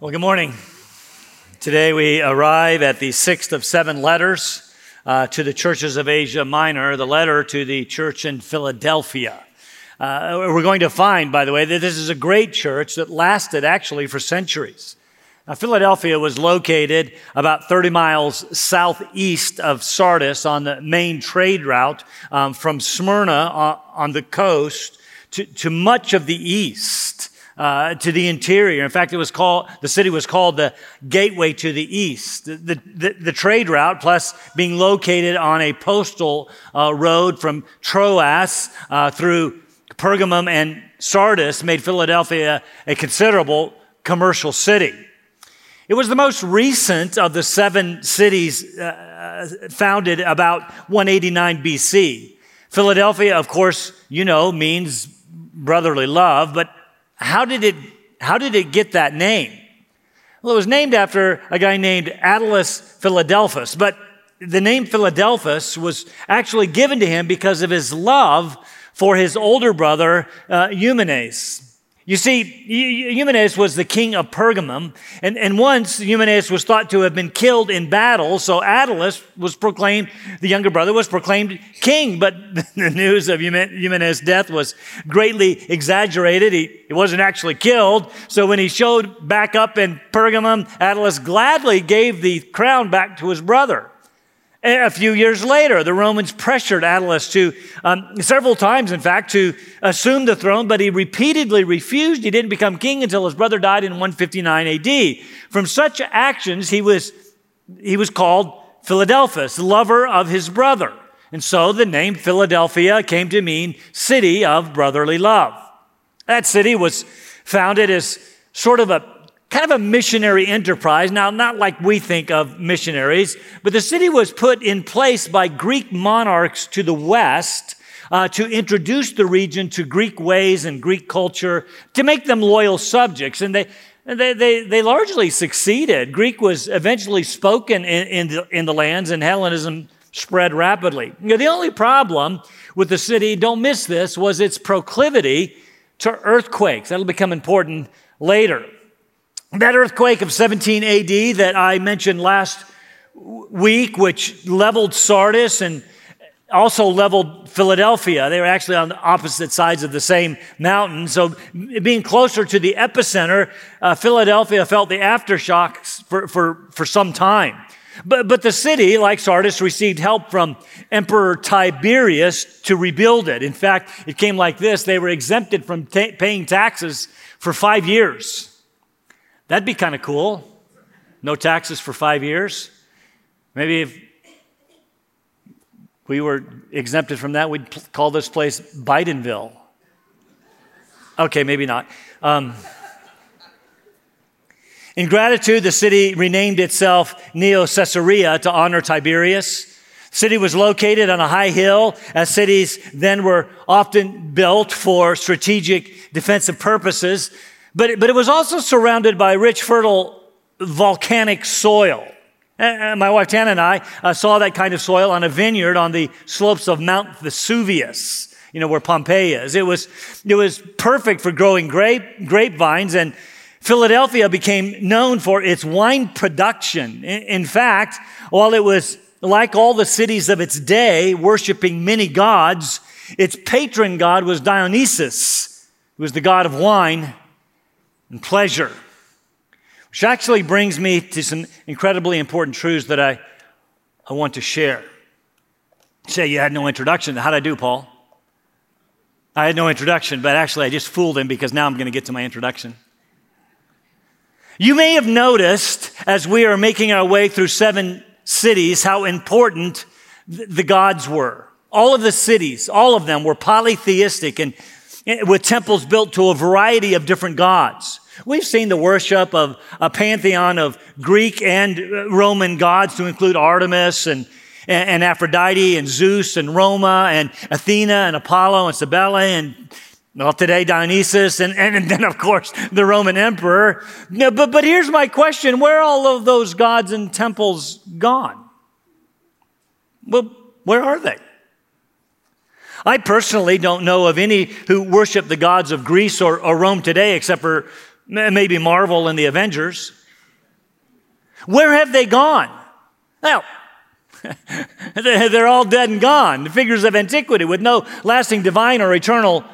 Well, good morning. Today we arrive at the sixth of seven letters uh, to the churches of Asia Minor, the letter to the church in Philadelphia. Uh, we're going to find, by the way, that this is a great church that lasted actually for centuries. Now, Philadelphia was located about 30 miles southeast of Sardis on the main trade route um, from Smyrna on, uh, on the coast to, to much of the east uh, to the interior. In fact, it was called, the city was called the gateway to the east. The, the, the trade route, plus being located on a postal uh, road from Troas uh, through Pergamum and Sardis, made Philadelphia a considerable commercial city. It was the most recent of the seven cities uh, founded about 189 BC. Philadelphia, of course, you know, means brotherly love, but how did it, how did it get that name? Well, it was named after a guy named Attalus Philadelphus, but the name Philadelphus was actually given to him because of his love for his older brother, uh, Eumenes. You see, Eumenes was the king of Pergamum, and, and once Eumenes was thought to have been killed in battle, so Attalus was proclaimed, the younger brother was proclaimed king, but the news of Eumenes' death was greatly exaggerated. He, he wasn't actually killed, so when he showed back up in Pergamum, Attalus gladly gave the crown back to his brother. A few years later, the Romans pressured Attalus to, um, several times, in fact, to assume the throne, but he repeatedly refused. He didn't become king until his brother died in 159 AD. From such actions, he was, he was called Philadelphus, lover of his brother. And so the name Philadelphia came to mean city of brotherly love. That city was founded as sort of a kind of a missionary enterprise. Now, not like we think of missionaries, but the city was put in place by Greek monarchs to the west uh, to introduce the region to Greek ways and Greek culture, to make them loyal subjects. And they, they, they, they largely succeeded. Greek was eventually spoken in, in, the, in the lands, and Hellenism spread rapidly. You know, the only problem with the city, don't miss this, was its proclivity to earthquakes. That'll become important later. That earthquake of 17 AD that I mentioned last week, which leveled Sardis and also leveled Philadelphia. They were actually on the opposite sides of the same mountain. So, being closer to the epicenter, uh, Philadelphia felt the aftershocks for, for, for some time. But, but the city, like Sardis, received help from Emperor Tiberius to rebuild it. In fact, it came like this they were exempted from ta- paying taxes for five years. That'd be kind of cool. No taxes for five years. Maybe if we were exempted from that, we'd call this place Bidenville. Okay, maybe not. Um, in gratitude, the city renamed itself Neo Caesarea to honor Tiberius. The city was located on a high hill, as cities then were often built for strategic defensive purposes. But, but it was also surrounded by rich, fertile volcanic soil. And my wife Tana and I uh, saw that kind of soil on a vineyard on the slopes of Mount Vesuvius, you know, where Pompeii is. It was, it was perfect for growing grape, grapevines, and Philadelphia became known for its wine production. In, in fact, while it was like all the cities of its day, worshiping many gods, its patron god was Dionysus, who was the god of wine and pleasure. Which actually brings me to some incredibly important truths that I, I want to share. say you had no introduction. How'd I do, Paul? I had no introduction, but actually I just fooled him because now I'm going to get to my introduction. You may have noticed as we are making our way through seven cities how important the gods were. All of the cities, all of them were polytheistic and with temples built to a variety of different gods. We've seen the worship of a pantheon of Greek and Roman gods to include Artemis and, and Aphrodite and Zeus and Roma and Athena and Apollo and Cybele and well, today Dionysus and, and, then of course the Roman emperor. But, but here's my question. Where are all of those gods and temples gone? Well, where are they? I personally don't know of any who worship the gods of Greece or, or Rome today except for maybe Marvel and the Avengers. Where have they gone? Well, they're all dead and gone, the figures of antiquity with no lasting divine or eternal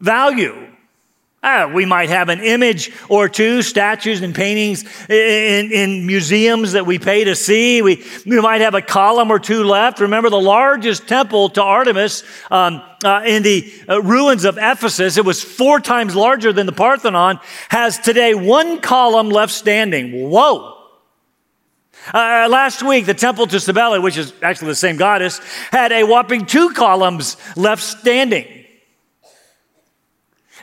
value. Uh, we might have an image or two, statues and paintings in, in, museums that we pay to see. We, we might have a column or two left. Remember, the largest temple to Artemis um, uh, in the uh, ruins of Ephesus, it was four times larger than the Parthenon, has today one column left standing. Whoa! Uh, last week, the temple to Cybele, which is actually the same goddess, had a whopping two columns left standing.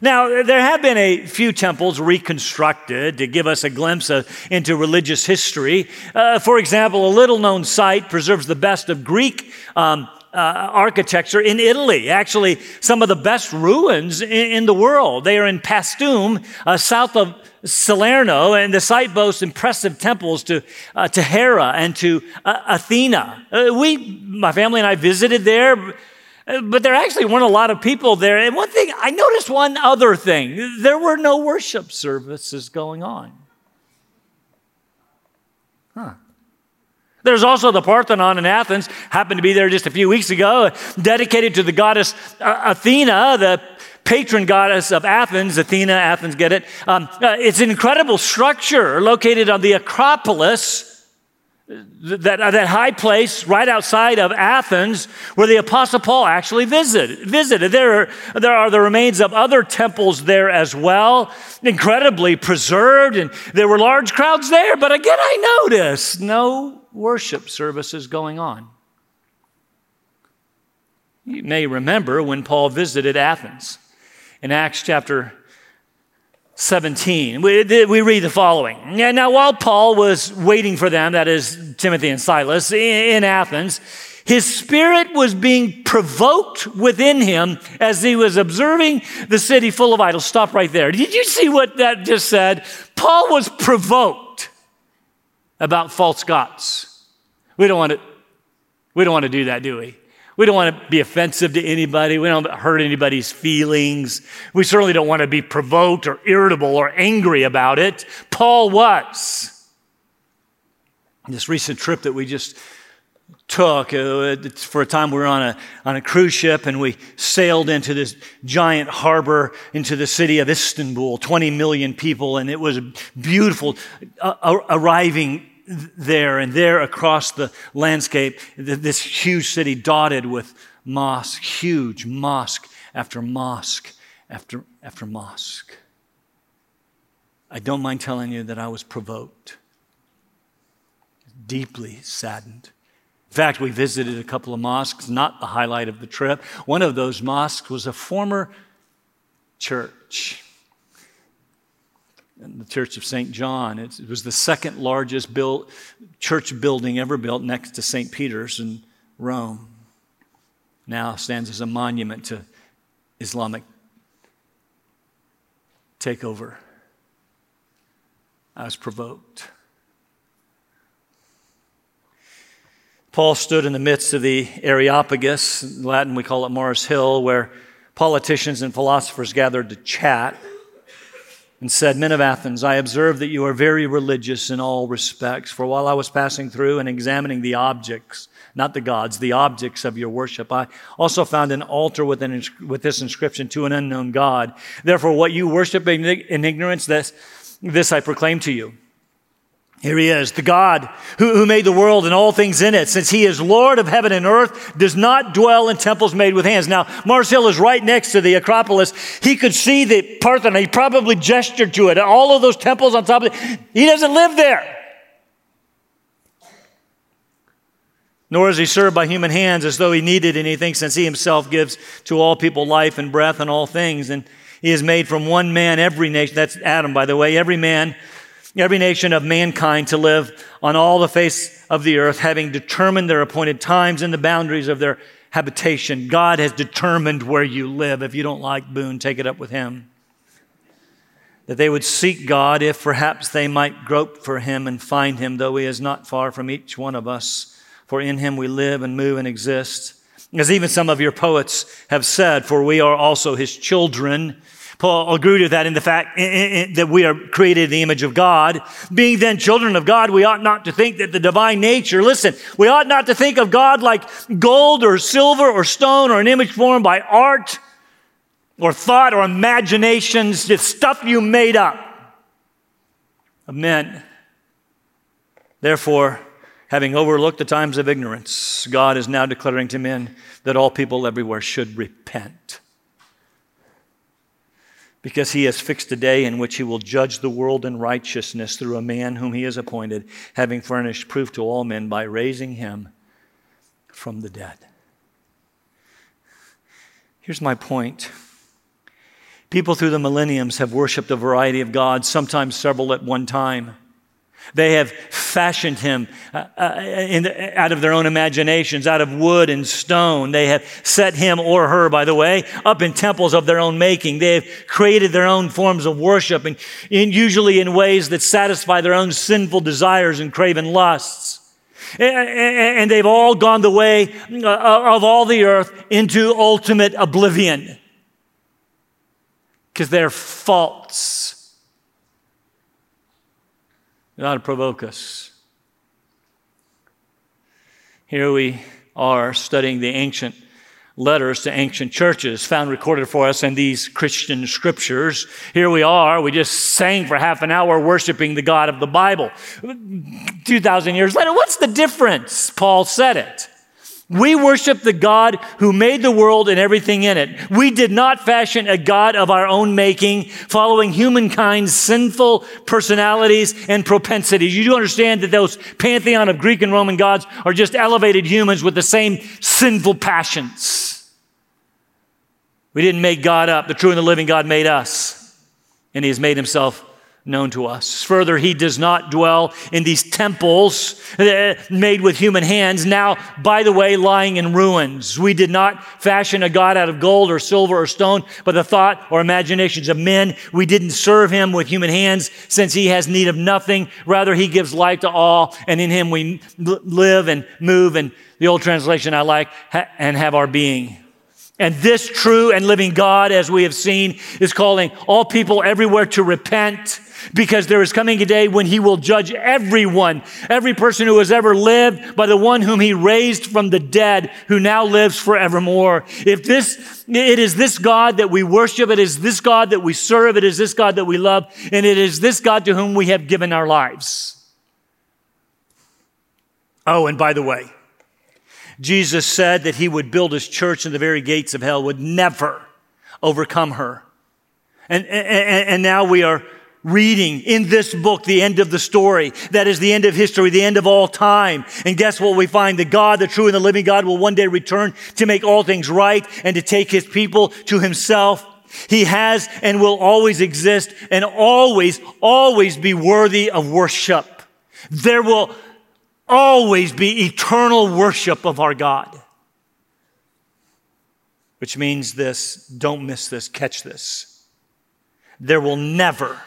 Now, there have been a few temples reconstructed to give us a glimpse of, into religious history. Uh, for example, a little known site preserves the best of Greek um, uh, architecture in Italy. Actually, some of the best ruins in, in the world. They are in Paestum, uh, south of Salerno, and the site boasts impressive temples to, uh, to Hera and to uh, Athena. Uh, we, my family and I visited there but there actually weren't a lot of people there. And one thing, I noticed one other thing there were no worship services going on. Huh. There's also the Parthenon in Athens, happened to be there just a few weeks ago, dedicated to the goddess uh, Athena, the patron goddess of Athens. Athena, Athens, get it? Um, uh, it's an incredible structure located on the Acropolis that, uh, that high place right outside of Athens where the Apostle Paul actually visited. visited. There, are, there are the remains of other temples there as well, incredibly preserved, and there were large crowds there. But again, I noticed no worship services going on. You may remember when Paul visited Athens in Acts chapter 17. We, we read the following. Now, while Paul was waiting for them, that is Timothy and Silas, in Athens, his spirit was being provoked within him as he was observing the city full of idols. Stop right there. Did you see what that just said? Paul was provoked about false gods. We don't want to, we don't want to do that, do we? We don't want to be offensive to anybody. We don't hurt anybody's feelings. We certainly don't want to be provoked or irritable or angry about it. Paul was. This recent trip that we just took, uh, for a time we were on a, on a cruise ship and we sailed into this giant harbor into the city of Istanbul, 20 million people, and it was beautiful uh, arriving there and there across the landscape, this huge city dotted with mosque, huge mosque after mosque after, after mosque. I don't mind telling you that I was provoked, deeply saddened. In fact, we visited a couple of mosques, not the highlight of the trip. One of those mosques was a former church the Church of St. John. It was the second largest built, church building ever built next to St. Peter's in Rome. Now stands as a monument to Islamic takeover. I was provoked. Paul stood in the midst of the Areopagus, in Latin we call it Mars Hill, where politicians and philosophers gathered to chat and said, Men of Athens, I observe that you are very religious in all respects. For while I was passing through and examining the objects, not the gods, the objects of your worship, I also found an altar with, an, with this inscription to an unknown God. Therefore, what you worship in ignorance, this, this I proclaim to you. Here he is, the God who, who, made the world and all things in it, since he is Lord of heaven and earth, does not dwell in temples made with hands. Now, Mars Hill is right next to the Acropolis. He could see the Parthenon. He probably gestured to it. All of those temples on top of it. He doesn't live there. Nor is he served by human hands as though he needed anything, since he himself gives to all people life and breath and all things. And he is made from one man every nation, that's Adam, by the way, every man every nation of mankind to live on all the face of the earth, having determined their appointed times and the boundaries of their habitation. God has determined where you live. If you don't like Boone, take it up with him. That they would seek God if perhaps they might grope for him and find him, though he is not far from each one of us. For in him we live and move and exist. As even some of your poets have said, for we are also his children. Paul agreed with that in the fact that we are created in the image of God. Being then children of God, we ought not to think that the divine nature, listen, we ought not to think of God like gold or silver or stone or an image formed by art or thought or imaginations, just stuff you made up of men. Therefore, having overlooked the times of ignorance, God is now declaring to men that all people everywhere should repent because he has fixed a day in which he will judge the world in righteousness through a man whom he has appointed, having furnished proof to all men by raising him from the dead. Here's my point. People through the millenniums have worshiped a variety of gods, sometimes several at one time. They have fashioned him uh, uh, out of their own imaginations, out of wood and stone. They have set him or her, by the way, up in temples of their own making. They have created their own forms of worship, and in, usually in ways that satisfy their own sinful desires and craven lusts. And they've all gone the way uh, of all the earth into ultimate oblivion because they're false it ought to provoke us. Here we are studying the ancient letters to ancient churches found recorded for us in these Christian scriptures. Here we are, we just sang for half an hour worshiping the God of the Bible. 2,000 years later, what's the difference? Paul said it. We worship the God who made the world and everything in it. We did not fashion a God of our own making, following humankind's sinful personalities and propensities. You do understand that those pantheon of Greek and Roman gods are just elevated humans with the same sinful passions. We didn't make God up. The true and the living God made us, and He has made Himself known to us. Further, he does not dwell in these temples uh, made with human hands, now, by the way, lying in ruins. We did not fashion a God out of gold or silver or stone, but the thought or imaginations of men. We didn't serve him with human hands, since he has need of nothing. Rather, he gives life to all, and in him we live and move, and the old translation I like, and have our being. And this true and living God, as we have seen, is calling all people everywhere to repent because there is coming a day when he will judge everyone, every person who has ever lived by the one whom he raised from the dead, who now lives forevermore. If this, it is this God that we worship, it is this God that we serve, it is this God that we love, and it is this God to whom we have given our lives. Oh, and by the way, Jesus said that he would build his church and the very gates of hell would never overcome her. And, and, and now we are reading in this book the end of the story. That is the end of history, the end of all time. And guess what we find? The God, the true and the living God will one day return to make all things right and to take his people to himself. He has and will always exist and always, always be worthy of worship. There will always be eternal worship of our God. Which means this, don't miss this, catch this. There will never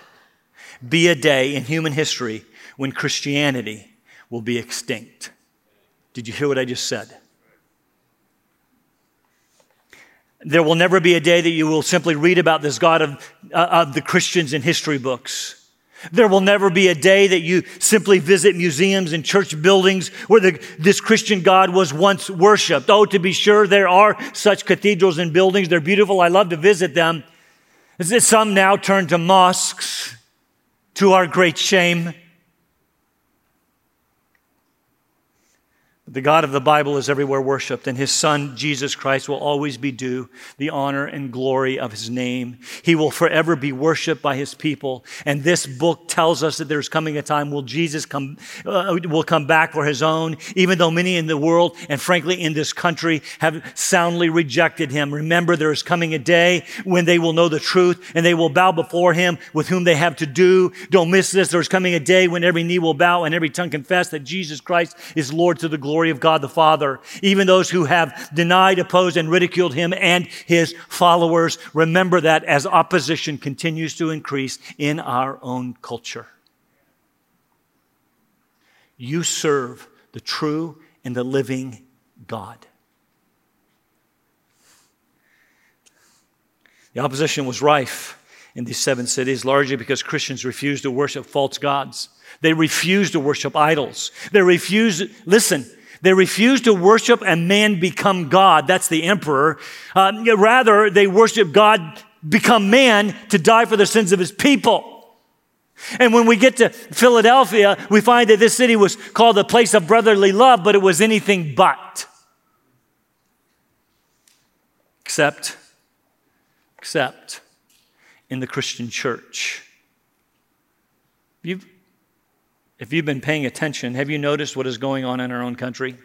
be a day in human history when Christianity will be extinct. Did you hear what I just said? There will never be a day that you will simply read about this God of, uh, of the Christians in history books. There will never be a day that you simply visit museums and church buildings where the, this Christian God was once worshiped. Oh, to be sure, there are such cathedrals and buildings. They're beautiful. I love to visit them. Some now turn to mosques to our great shame. The God of the Bible is everywhere worshiped, and his Son, Jesus Christ, will always be due the honor and glory of his name. He will forever be worshiped by his people. And this book tells us that there's coming a time will Jesus come, uh, will come back for his own, even though many in the world and frankly in this country have soundly rejected him. Remember, there is coming a day when they will know the truth and they will bow before him with whom they have to do. Don't miss this. There's coming a day when every knee will bow and every tongue confess that Jesus Christ is Lord to the glory glory of God the Father. Even those who have denied, opposed, and ridiculed him and his followers, remember that as opposition continues to increase in our own culture. You serve the true and the living God. The opposition was rife in these seven cities, largely because Christians refused to worship false gods. They refused to worship idols. They refused, listen, they refuse to worship and man become God. That's the emperor. Uh, rather, they worship God become man to die for the sins of his people. And when we get to Philadelphia, we find that this city was called the place of brotherly love, but it was anything but. Except, except in the Christian church. You've, if you've been paying attention, have you noticed what is going on in our own country?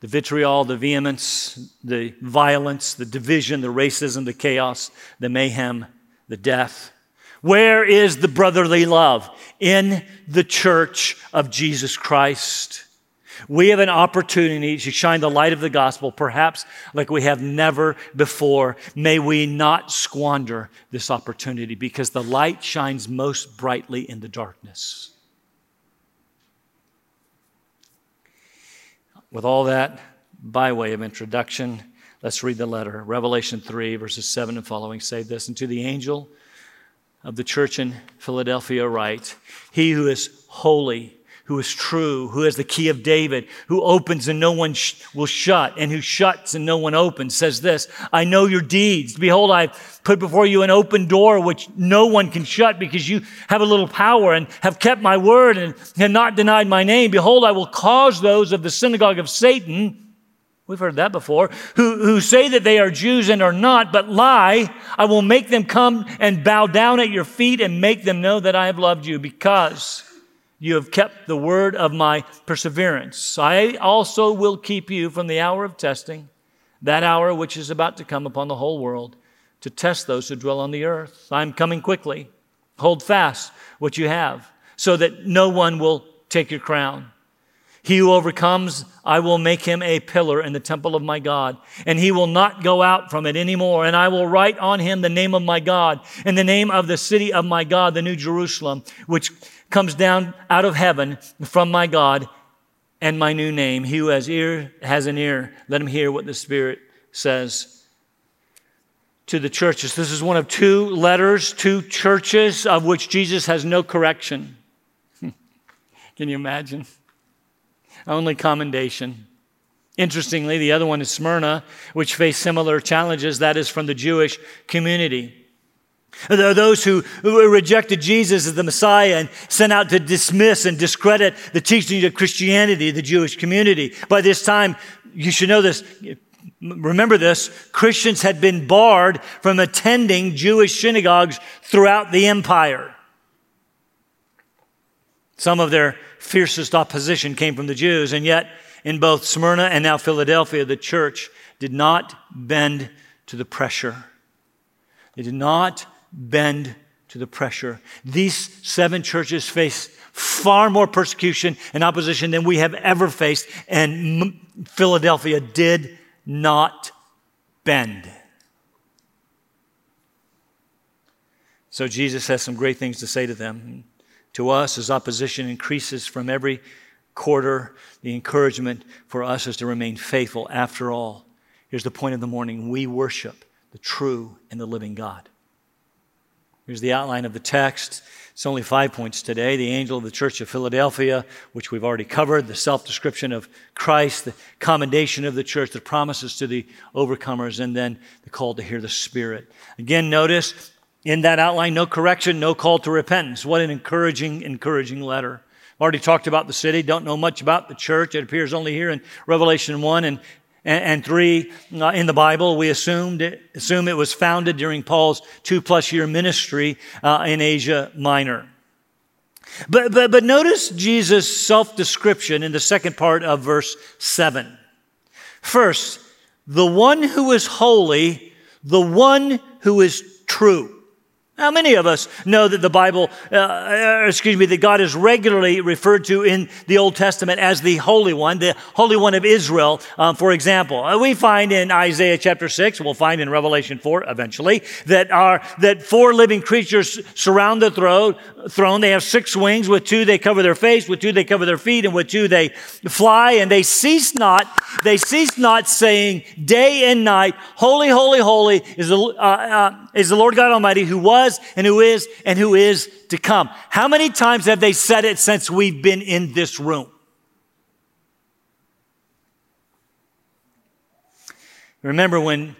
The vitriol, the vehemence, the violence, the division, the racism, the chaos, the mayhem, the death. Where is the brotherly love? In the church of Jesus Christ. We have an opportunity to shine the light of the gospel, perhaps like we have never before. May we not squander this opportunity because the light shines most brightly in the darkness. With all that by way of introduction, let's read the letter. Revelation 3, verses 7 and following say this And to the angel of the church in Philadelphia, write, He who is holy, who is true, who has the key of David, who opens and no one sh- will shut, and who shuts and no one opens, says this I know your deeds. Behold, I've put before you an open door which no one can shut because you have a little power and have kept my word and have not denied my name. Behold, I will cause those of the synagogue of Satan. We've heard that before. Who, who say that they are Jews and are not, but lie. I will make them come and bow down at your feet and make them know that I have loved you because you have kept the word of my perseverance. I also will keep you from the hour of testing, that hour which is about to come upon the whole world to test those who dwell on the earth. I'm coming quickly. Hold fast what you have so that no one will take your crown. He who overcomes, I will make him a pillar in the temple of my God, and he will not go out from it anymore. And I will write on him the name of my God, and the name of the city of my God, the New Jerusalem, which comes down out of heaven from my God and my new name. He who has ear has an ear. Let him hear what the Spirit says to the churches. This is one of two letters to churches of which Jesus has no correction. Can you imagine? Only commendation. Interestingly, the other one is Smyrna, which faced similar challenges. That is from the Jewish community. Those who, who rejected Jesus as the Messiah and sent out to dismiss and discredit the teachings of Christianity, the Jewish community. By this time, you should know this. Remember this Christians had been barred from attending Jewish synagogues throughout the empire. Some of their fiercest opposition came from the Jews, and yet in both Smyrna and now Philadelphia, the church did not bend to the pressure. They did not bend to the pressure. These seven churches face far more persecution and opposition than we have ever faced, and Philadelphia did not bend. So Jesus has some great things to say to them. To us, as opposition increases from every quarter, the encouragement for us is to remain faithful. After all, here's the point of the morning we worship the true and the living God. Here's the outline of the text. It's only five points today. The angel of the church of Philadelphia, which we've already covered, the self description of Christ, the commendation of the church, the promises to the overcomers, and then the call to hear the Spirit. Again, notice in that outline, no correction, no call to repentance. What an encouraging, encouraging letter. Already talked about the city, don't know much about the church. It appears only here in Revelation 1 and and, and three uh, in the Bible. We assumed it, assume it was founded during Paul's two plus year ministry uh, in Asia Minor. But, but, but notice Jesus' self description in the second part of verse 7. First, the one who is holy, the one who is true. How many of us know that the Bible, uh, uh, excuse me, that God is regularly referred to in the Old Testament as the Holy One, the Holy One of Israel, um, for example? Uh, we find in Isaiah chapter 6, we'll find in Revelation 4 eventually, that, are, that four living creatures surround the throne, throne. They have six wings. With two they cover their face, with two they cover their feet, and with two they fly, and they cease not, they cease not saying day and night, Holy, holy, holy is the, uh, is the Lord God Almighty who was was and who is and who is to come. How many times have they said it since we've been in this room? Remember when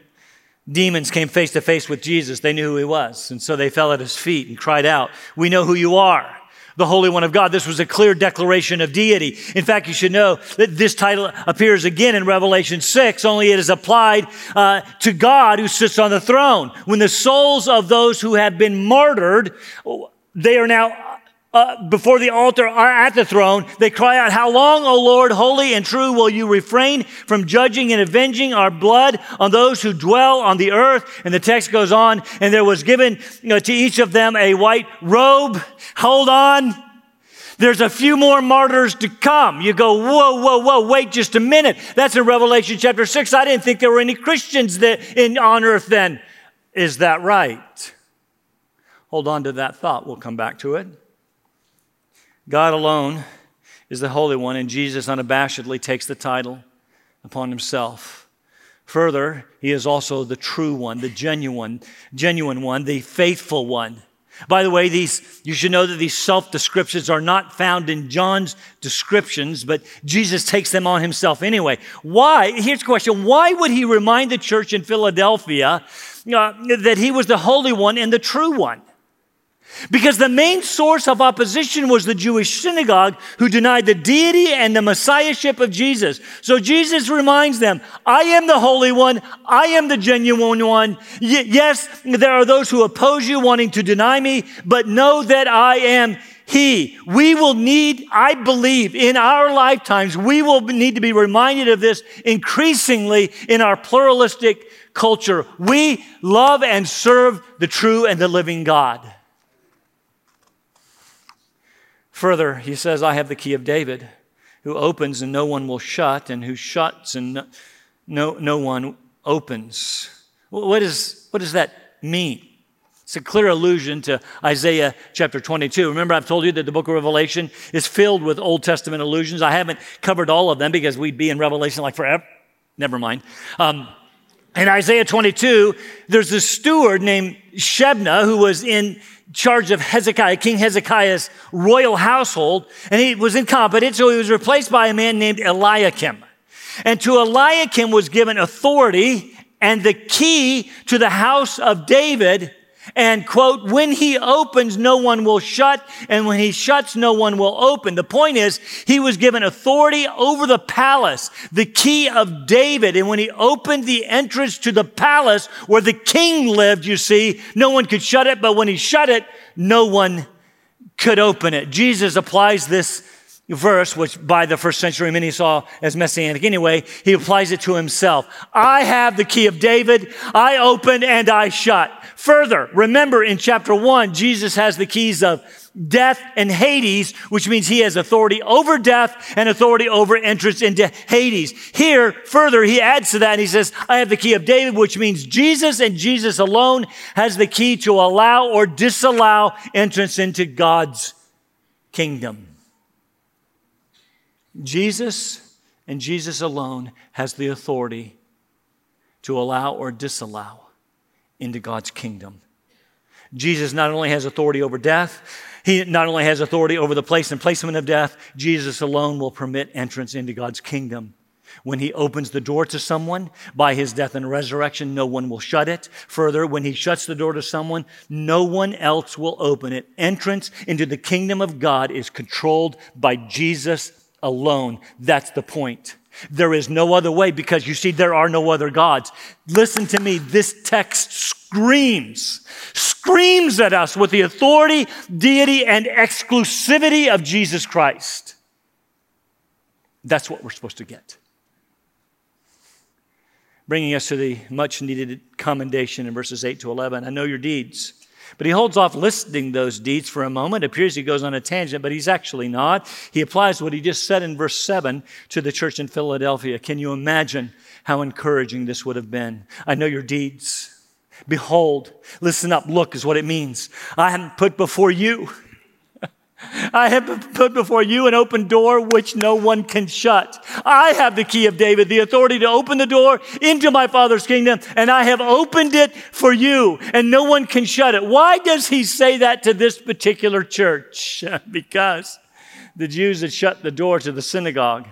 demons came face to face with Jesus, they knew who he was. And so they fell at his feet and cried out, We know who you are the Holy One of God. This was a clear declaration of deity. In fact, you should know that this title appears again in Revelation 6, only it is applied uh, to God who sits on the throne. When the souls of those who have been martyred, they are now uh, before the altar are at the throne, they cry out, How long, O Lord, holy and true, will you refrain from judging and avenging our blood on those who dwell on the earth? And the text goes on, and there was given you know, to each of them a white robe. Hold on. There's a few more martyrs to come. You go, whoa, whoa, whoa, wait just a minute. That's in Revelation chapter 6. I didn't think there were any Christians that, in, on earth then. Is that right? Hold on to that thought. We'll come back to it. God alone is the Holy One, and Jesus unabashedly takes the title upon himself. Further, he is also the true one, the genuine, genuine one, the faithful one. By the way, these, you should know that these self descriptions are not found in John's descriptions, but Jesus takes them on himself anyway. Why? Here's the question Why would he remind the church in Philadelphia uh, that he was the Holy One and the true one? Because the main source of opposition was the Jewish synagogue who denied the deity and the messiahship of Jesus. So Jesus reminds them, I am the Holy One. I am the genuine one. Y- yes, there are those who oppose you wanting to deny me, but know that I am he. We will need, I believe, in our lifetimes, we will need to be reminded of this increasingly in our pluralistic culture. We love and serve the true and the living God. Further, he says, I have the key of David, who opens and no one will shut, and who shuts and no, no, one opens. What, is, what does that mean? It's a clear allusion to Isaiah chapter 22. Remember, I've told you that the book of Revelation is filled with Old Testament allusions. I haven't covered all of them because we'd be in Revelation like forever. Never mind. Um, in Isaiah 22, there's a steward named Shebna who was in charge of Hezekiah, King Hezekiah's royal household, and he was incompetent, so he was replaced by a man named Eliakim. And to Eliakim was given authority and the key to the house of David and quote, when he opens, no one will shut, and when he shuts, no one will open. The point is, he was given authority over the palace, the key of David. And when he opened the entrance to the palace where the king lived, you see, no one could shut it, but when he shut it, no one could open it. Jesus applies this verse, which by the first century many saw as messianic anyway, he applies it to himself. I have the key of David. I open and I shut. Further, remember in chapter one, Jesus has the keys of death and Hades, which means he has authority over death and authority over entrance into Hades. Here, further, he adds to that and he says, I have the key of David, which means Jesus and Jesus alone has the key to allow or disallow entrance into God's kingdom. Jesus and Jesus alone has the authority to allow or disallow into God's kingdom. Jesus not only has authority over death, he not only has authority over the place and placement of death, Jesus alone will permit entrance into God's kingdom. When he opens the door to someone by his death and resurrection, no one will shut it. Further, when he shuts the door to someone, no one else will open it. Entrance into the kingdom of God is controlled by Jesus alone. That's the point. There is no other way because you see, there are no other gods. Listen to me. This text screams, screams at us with the authority, deity, and exclusivity of Jesus Christ. That's what we're supposed to get. Bringing us to the much needed commendation in verses 8 to 11. I know your deeds But he holds off listing those deeds for a moment. It appears he goes on a tangent, but he's actually not. He applies what he just said in verse 7 to the church in Philadelphia. Can you imagine how encouraging this would have been? I know your deeds. Behold, listen up, look is what it means. I have put before you I have put before you an open door which no one can shut. I have the key of David, the authority to open the door into my Father's kingdom, and I have opened it for you, and no one can shut it. Why does he say that to this particular church? because the Jews had shut the door to the synagogue.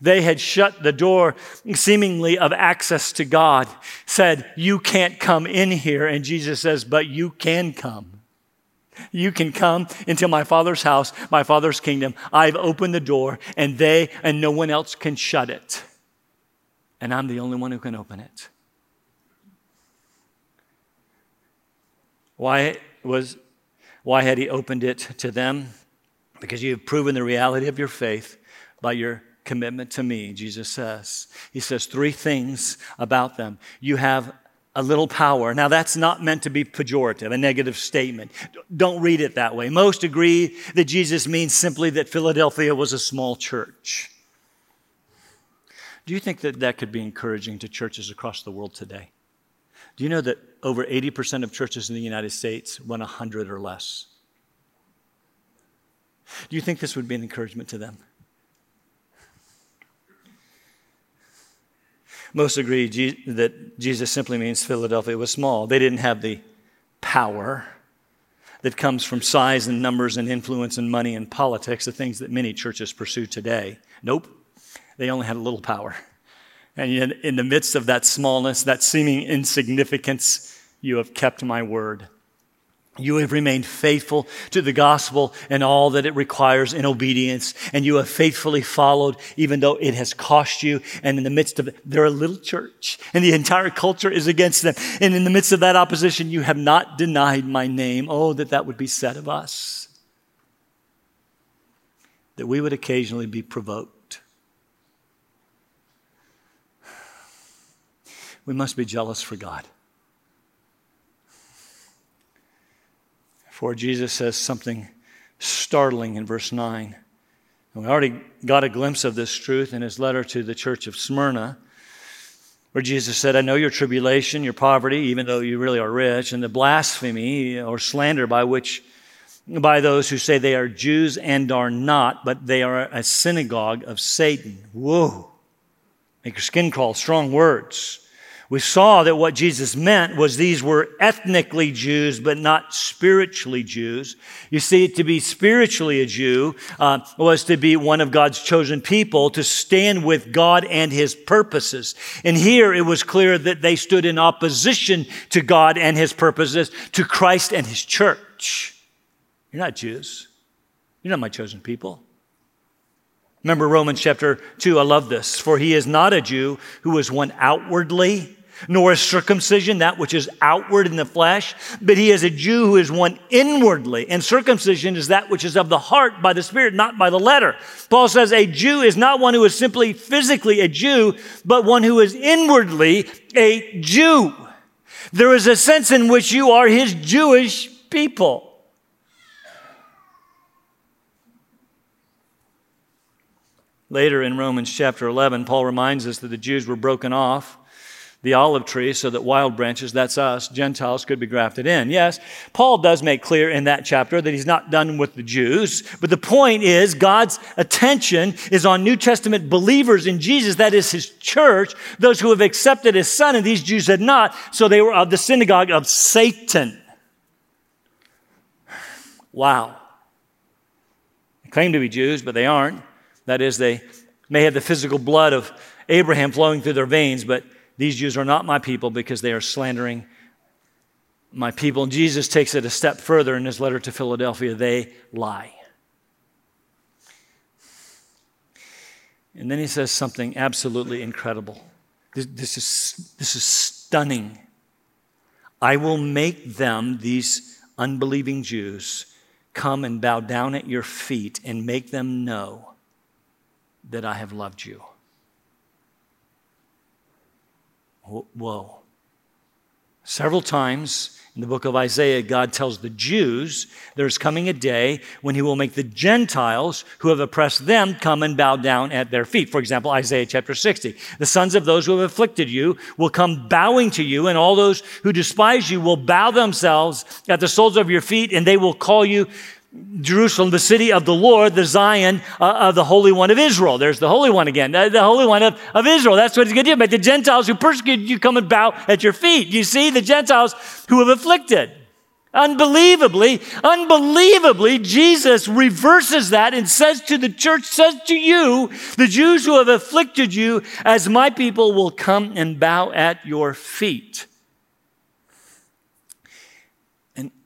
They had shut the door, seemingly of access to God, said, You can't come in here. And Jesus says, But you can come. You can come into my father's house, my father's kingdom. I've opened the door, and they and no one else can shut it. And I'm the only one who can open it. Why was why had he opened it to them? Because you have proven the reality of your faith by your commitment to me, Jesus says. He says three things about them. You have a little power. Now, that's not meant to be pejorative, a negative statement. Don't read it that way. Most agree that Jesus means simply that Philadelphia was a small church. Do you think that that could be encouraging to churches across the world today? Do you know that over 80% of churches in the United States run 100 or less? Do you think this would be an encouragement to them? Most agree that Jesus simply means Philadelphia was small. They didn't have the power that comes from size and numbers and influence and money and politics, the things that many churches pursue today. Nope, they only had a little power. And yet, in the midst of that smallness, that seeming insignificance, you have kept my word. You have remained faithful to the gospel and all that it requires in obedience, and you have faithfully followed, even though it has cost you. And in the midst of it, they're a little church, and the entire culture is against them. And in the midst of that opposition, you have not denied my name. Oh, that that would be said of us. That we would occasionally be provoked. We must be jealous for God. For Jesus says something startling in verse 9. And we already got a glimpse of this truth in his letter to the church of Smyrna, where Jesus said, I know your tribulation, your poverty, even though you really are rich, and the blasphemy or slander by which by those who say they are Jews and are not, but they are a synagogue of Satan. Whoa. Make your skin crawl, strong words we saw that what Jesus meant was these were ethnically Jews, but not spiritually Jews. You see, to be spiritually a Jew uh, was to be one of God's chosen people, to stand with God and his purposes. And here it was clear that they stood in opposition to God and his purposes, to Christ and his church. You're not Jews. You're not my chosen people. Remember Romans chapter 2, I love this. For he is not a Jew who is one outwardly, nor is circumcision that which is outward in the flesh, but he is a Jew who is one inwardly. And circumcision is that which is of the heart by the Spirit, not by the letter. Paul says a Jew is not one who is simply physically a Jew, but one who is inwardly a Jew. There is a sense in which you are his Jewish people. Later in Romans chapter 11, Paul reminds us that the Jews were broken off the olive tree so that wild branches, that's us, Gentiles, could be grafted in. Yes, Paul does make clear in that chapter that he's not done with the Jews, but the point is God's attention is on New Testament believers in Jesus, that is his church, those who have accepted his son, and these Jews had not, so they were of the synagogue of Satan. Wow. They claim to be Jews, but they aren't. That is, they may have the physical blood of Abraham flowing through their veins, but these Jews are not my people because they are slandering my people. And Jesus takes it a step further in his letter to Philadelphia. They lie. And then he says something absolutely incredible. This, this, is, this is stunning. I will make them, these unbelieving Jews, come and bow down at your feet and make them know that I have loved you. Whoa. Several times In the book of Isaiah, God tells the Jews there's coming a day when he will make the Gentiles who have oppressed them come and bow down at their feet. For example, Isaiah chapter 60. The sons of those who have afflicted you will come bowing to you, and all those who despise you will bow themselves at the soles of your feet, and they will call you Jerusalem, the city of the Lord, the Zion uh, of the Holy One of Israel. There's the Holy One again, the, the Holy One of, of Israel. That's what he's going to do. But the Gentiles who persecuted you come and bow at your feet. You see, the Gentiles who have afflicted. Unbelievably, unbelievably, Jesus reverses that and says to the church, says to you, the Jews who have afflicted you, as my people will come and bow at your feet.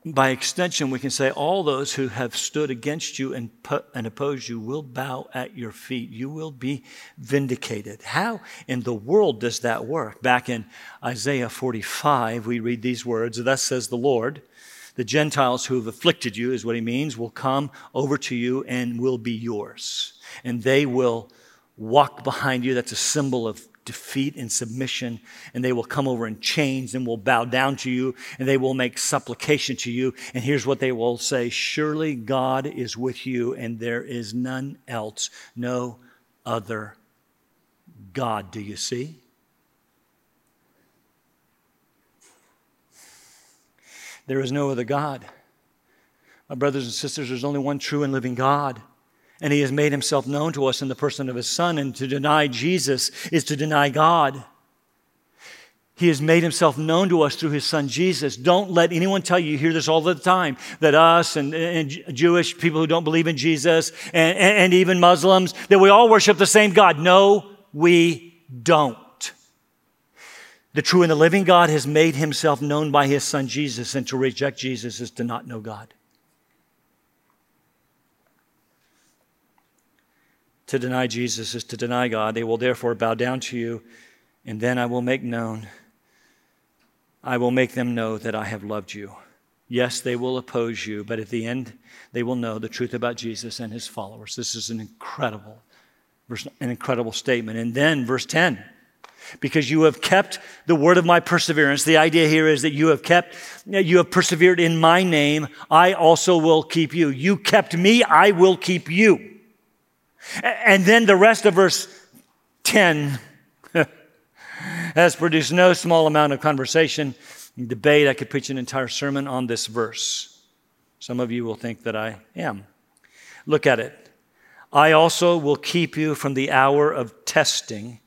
By extension, we can say all those who have stood against you and, put, and opposed you will bow at your feet. You will be vindicated. How in the world does that work? Back in Isaiah 45, we read these words Thus says the Lord, the Gentiles who have afflicted you, is what he means, will come over to you and will be yours. And they will walk behind you. That's a symbol of defeat and submission, and they will come over in chains and will bow down to you, and they will make supplication to you. And here's what they will say Surely God is with you, and there is none else, no other God. Do you see? There is no other God. My brothers and sisters, there's only one true and living God. And he has made himself known to us in the person of his son. And to deny Jesus is to deny God. He has made himself known to us through his son Jesus. Don't let anyone tell you, you hear this all the time, that us and, and Jewish people who don't believe in Jesus and, and, and even Muslims, that we all worship the same God. No, we don't. The true and the living God has made himself known by his son Jesus, and to reject Jesus is to not know God. To deny Jesus is to deny God. They will therefore bow down to you, and then I will make known, I will make them know that I have loved you. Yes, they will oppose you, but at the end, they will know the truth about Jesus and his followers. This is an incredible, an incredible statement. And then, verse 10 because you have kept the word of my perseverance. The idea here is that you have kept, you have persevered in my name. I also will keep you. You kept me, I will keep you. And then the rest of verse 10 has produced no small amount of conversation and debate. I could preach an entire sermon on this verse. Some of you will think that I am. Look at it. I also will keep you from the hour of testing,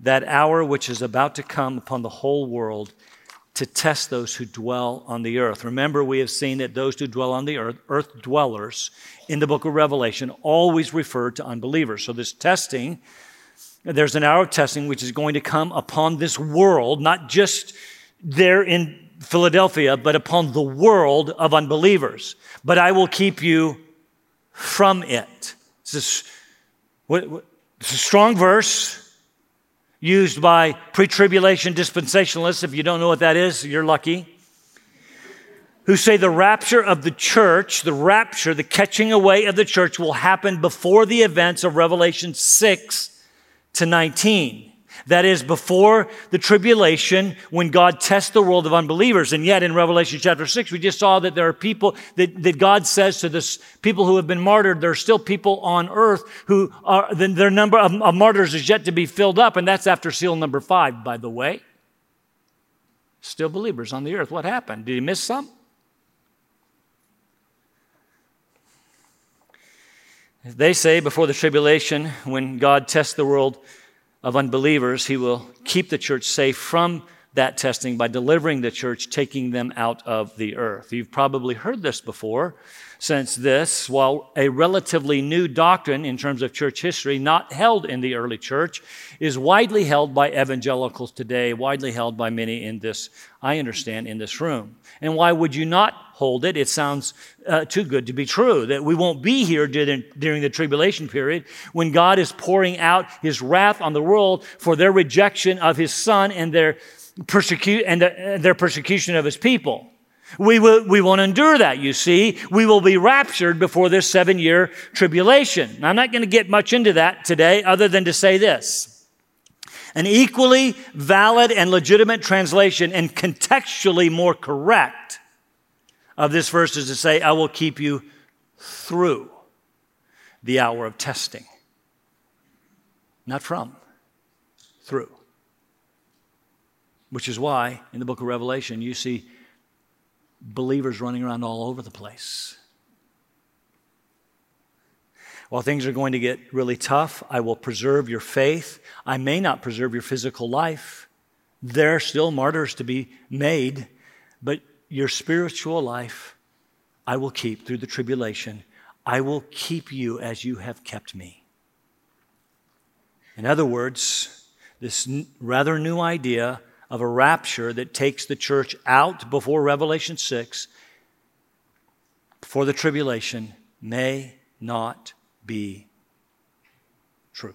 that hour which is about to come upon the whole world to test those who dwell on the earth. Remember, we have seen that those who dwell on the earth, earth dwellers, in the book of Revelation, always refer to unbelievers. So, this testing, there's an hour of testing which is going to come upon this world, not just there in Philadelphia, but upon the world of unbelievers. But I will keep you from it. This is, what, what, it's a strong verse used by pre tribulation dispensationalists. If you don't know what that is, you're lucky. Who say the rapture of the church, the rapture, the catching away of the church will happen before the events of Revelation 6 to 19. That is before the tribulation when God tests the world of unbelievers. And yet in Revelation chapter 6, we just saw that there are people that, that God says to this people who have been martyred, there are still people on earth who are, their number of, of martyrs is yet to be filled up. And that's after seal number five, by the way. Still believers on the earth. What happened? Did he miss some? They say before the tribulation, when God tests the world of unbelievers, he will keep the church safe from that testing by delivering the church, taking them out of the earth. You've probably heard this before, since this, while a relatively new doctrine in terms of church history, not held in the early church, is widely held by evangelicals today, widely held by many in this, I understand, in this room. And why would you not hold it? It sounds uh, too good to be true that we won't be here during, during the tribulation period when God is pouring out his wrath on the world for their rejection of his son and their and the, their persecution of his people. We, will, we won't endure that, you see. We will be raptured before this seven year tribulation. Now, I'm not going to get much into that today, other than to say this. An equally valid and legitimate translation, and contextually more correct, of this verse is to say, I will keep you through the hour of testing. Not from, through. Which is why in the book of Revelation you see believers running around all over the place. While things are going to get really tough, I will preserve your faith. I may not preserve your physical life. There are still martyrs to be made, but your spiritual life I will keep through the tribulation. I will keep you as you have kept me. In other words, this rather new idea of a rapture that takes the church out before Revelation 6, before the tribulation, may not be true.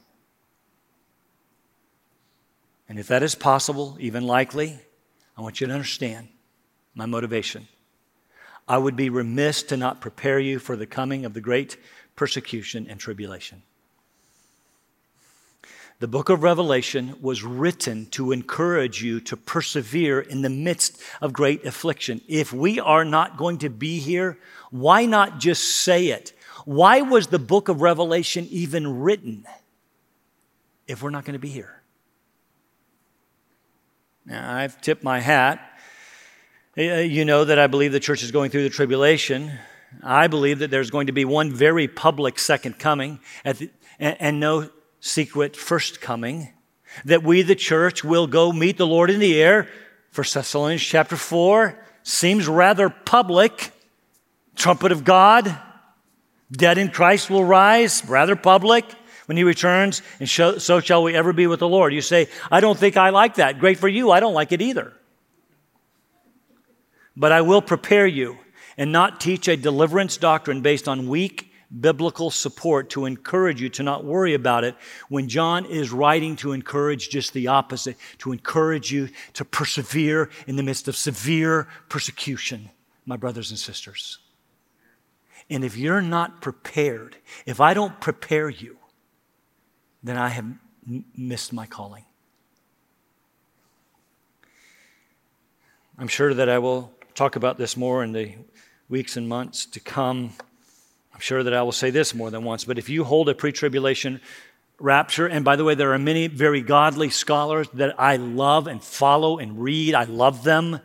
And if that is possible, even likely, I want you to understand my motivation. I would be remiss to not prepare you for the coming of the great persecution and tribulation. The book of Revelation was written to encourage you to persevere in the midst of great affliction. If we are not going to be here, why not just say it? Why was the book of Revelation even written if we're not going to be here? Now, I've tipped my hat. Uh, you know that I believe the church is going through the tribulation. I believe that there's going to be one very public second coming the, and, and no secret first coming. That we, the church, will go meet the Lord in the air. For Thessalonians chapter 4 seems rather public. Trumpet of God, dead in Christ will rise, rather public when he returns, and so shall we ever be with the Lord. You say, I don't think I like that. Great for you. I don't like it either. But I will prepare you and not teach a deliverance doctrine based on weak biblical support to encourage you to not worry about it when John is writing to encourage just the opposite, to encourage you to persevere in the midst of severe persecution, my brothers and sisters. And if you're not prepared, if I don't prepare you, then I have m- missed my calling. I'm sure that I will talk about this more in the weeks and months to come. I'm sure that I will say this more than once, but if you hold a pre tribulation rapture, and by the way, there are many very godly scholars that I love and follow and read, I love them.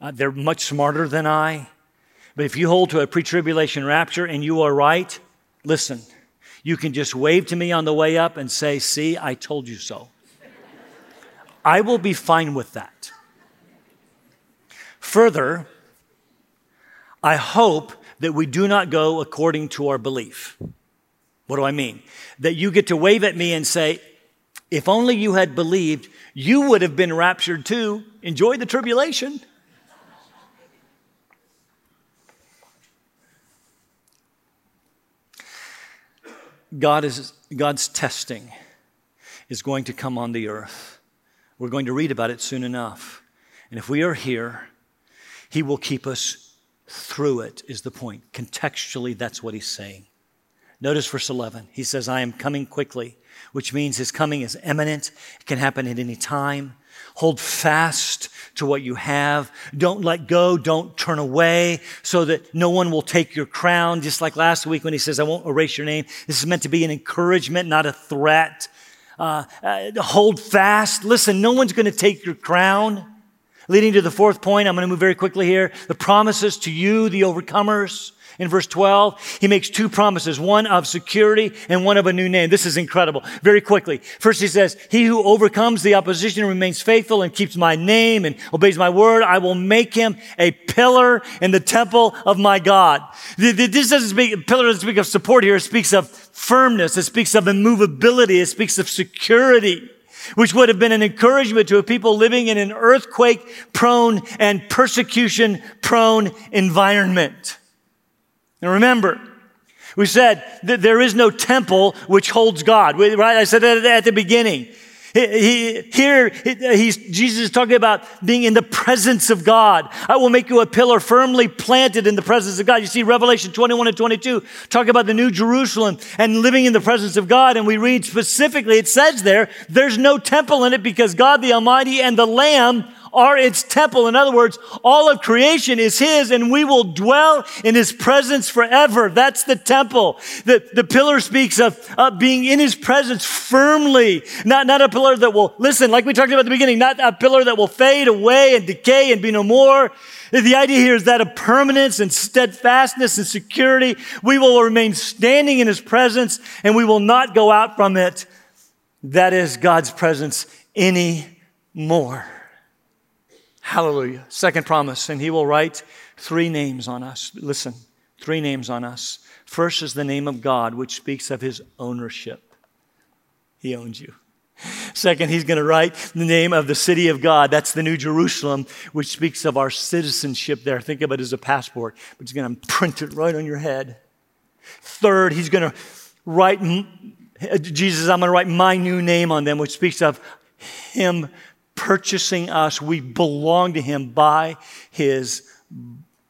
Uh, they're much smarter than I. But if you hold to a pre tribulation rapture and you are right, listen, you can just wave to me on the way up and say, See, I told you so. I will be fine with that. Further, I hope that we do not go according to our belief. What do I mean? That you get to wave at me and say, if only you had believed, you would have been raptured too. Enjoy the tribulation. God is, God's testing is going to come on the earth. We're going to read about it soon enough. And if we are here, He will keep us through it, is the point. Contextually, that's what He's saying. Notice verse 11. He says, I am coming quickly, which means His coming is imminent. It can happen at any time. Hold fast to what you have. Don't let go. Don't turn away so that no one will take your crown. Just like last week when he says, I won't erase your name. This is meant to be an encouragement, not a threat. Uh, uh, hold fast. Listen, no one's going to take your crown. Leading to the fourth point, I'm going to move very quickly here. The promises to you, the overcomers in verse 12, he makes two promises, one of security and one of a new name. This is incredible. Very quickly. First, he says, He who overcomes the opposition remains faithful and keeps my name and obeys my word, I will make him a pillar in the temple of my God. This doesn't speak, pillar doesn't speak of support here. It speaks of firmness. It speaks of immovability. It speaks of security which would have been an encouragement to a people living in an earthquake prone and persecution prone environment. And remember, we said that there is no temple which holds God, right? I said that at the beginning. He, he, here, he's, Jesus is talking about being in the presence of God. I will make you a pillar firmly planted in the presence of God. You see, Revelation 21 and 22 talk about the new Jerusalem and living in the presence of God. And we read specifically, it says there, there's no temple in it because God the Almighty and the Lamb are its temple. In other words, all of creation is His and we will dwell in His presence forever. That's the temple. The, the pillar speaks of uh, being in His presence firmly, not, not a pillar that will, listen, like we talked about at the beginning, not a pillar that will fade away and decay and be no more. The idea here is that of permanence and steadfastness and security. We will remain standing in His presence and we will not go out from it. That is God's presence anymore. Hallelujah. Second promise, and He will write three names on us. Listen, three names on us. First is the name of God, which speaks of His ownership. He owns you. Second, he's going to write the name of the city of God. That's the New Jerusalem, which speaks of our citizenship there. Think of it as a passport, but he's going to print it right on your head. Third, he's going to write, Jesus, I'm going to write my new name on them, which speaks of him purchasing us. We belong to him by his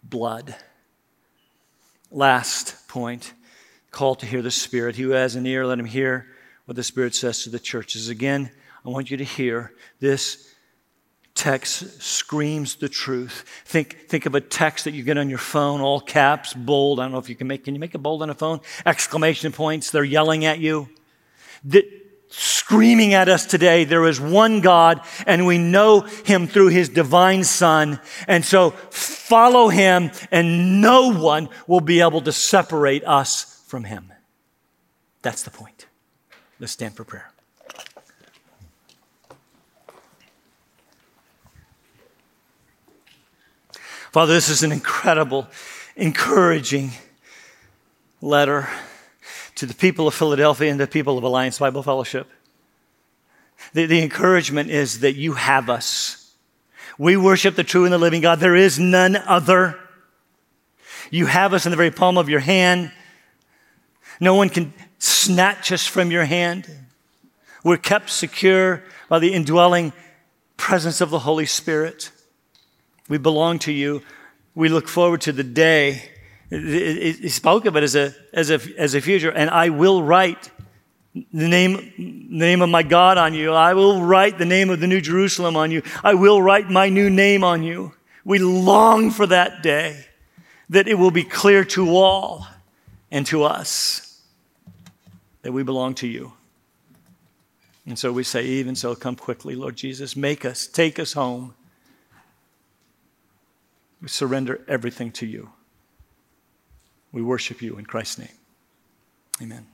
blood. Last point call to hear the Spirit. He who has an ear, let him hear what the Spirit says to the churches. Again, I want you to hear this text screams the truth. Think, think of a text that you get on your phone, all caps, bold. I don't know if you can make, can you make it bold on a phone? Exclamation points, they're yelling at you. Screaming at us today, there is one God and we know him through his divine son. And so follow him and no one will be able to separate us from him. That's the point. Let's stand for prayer. Father, this is an incredible, encouraging letter to the people of Philadelphia and the people of Alliance Bible Fellowship. The, the, encouragement is that you have us. We worship the true and the living God. There is none other. You have us in the very palm of your hand. No one can snatch us from your hand. We're kept secure by the indwelling presence of the Holy Spirit. We belong to you. We look forward to the day. He spoke of it as a, as a, as a future, and I will write the name, name of my God on you. I will write the name of the New Jerusalem on you. I will write my new name on you. We long for that day that it will be clear to all and to us that we belong to you. And so we say, even so, come quickly, Lord Jesus. Make us, take us home. We surrender everything to you. We worship you in Christ's name. Amen.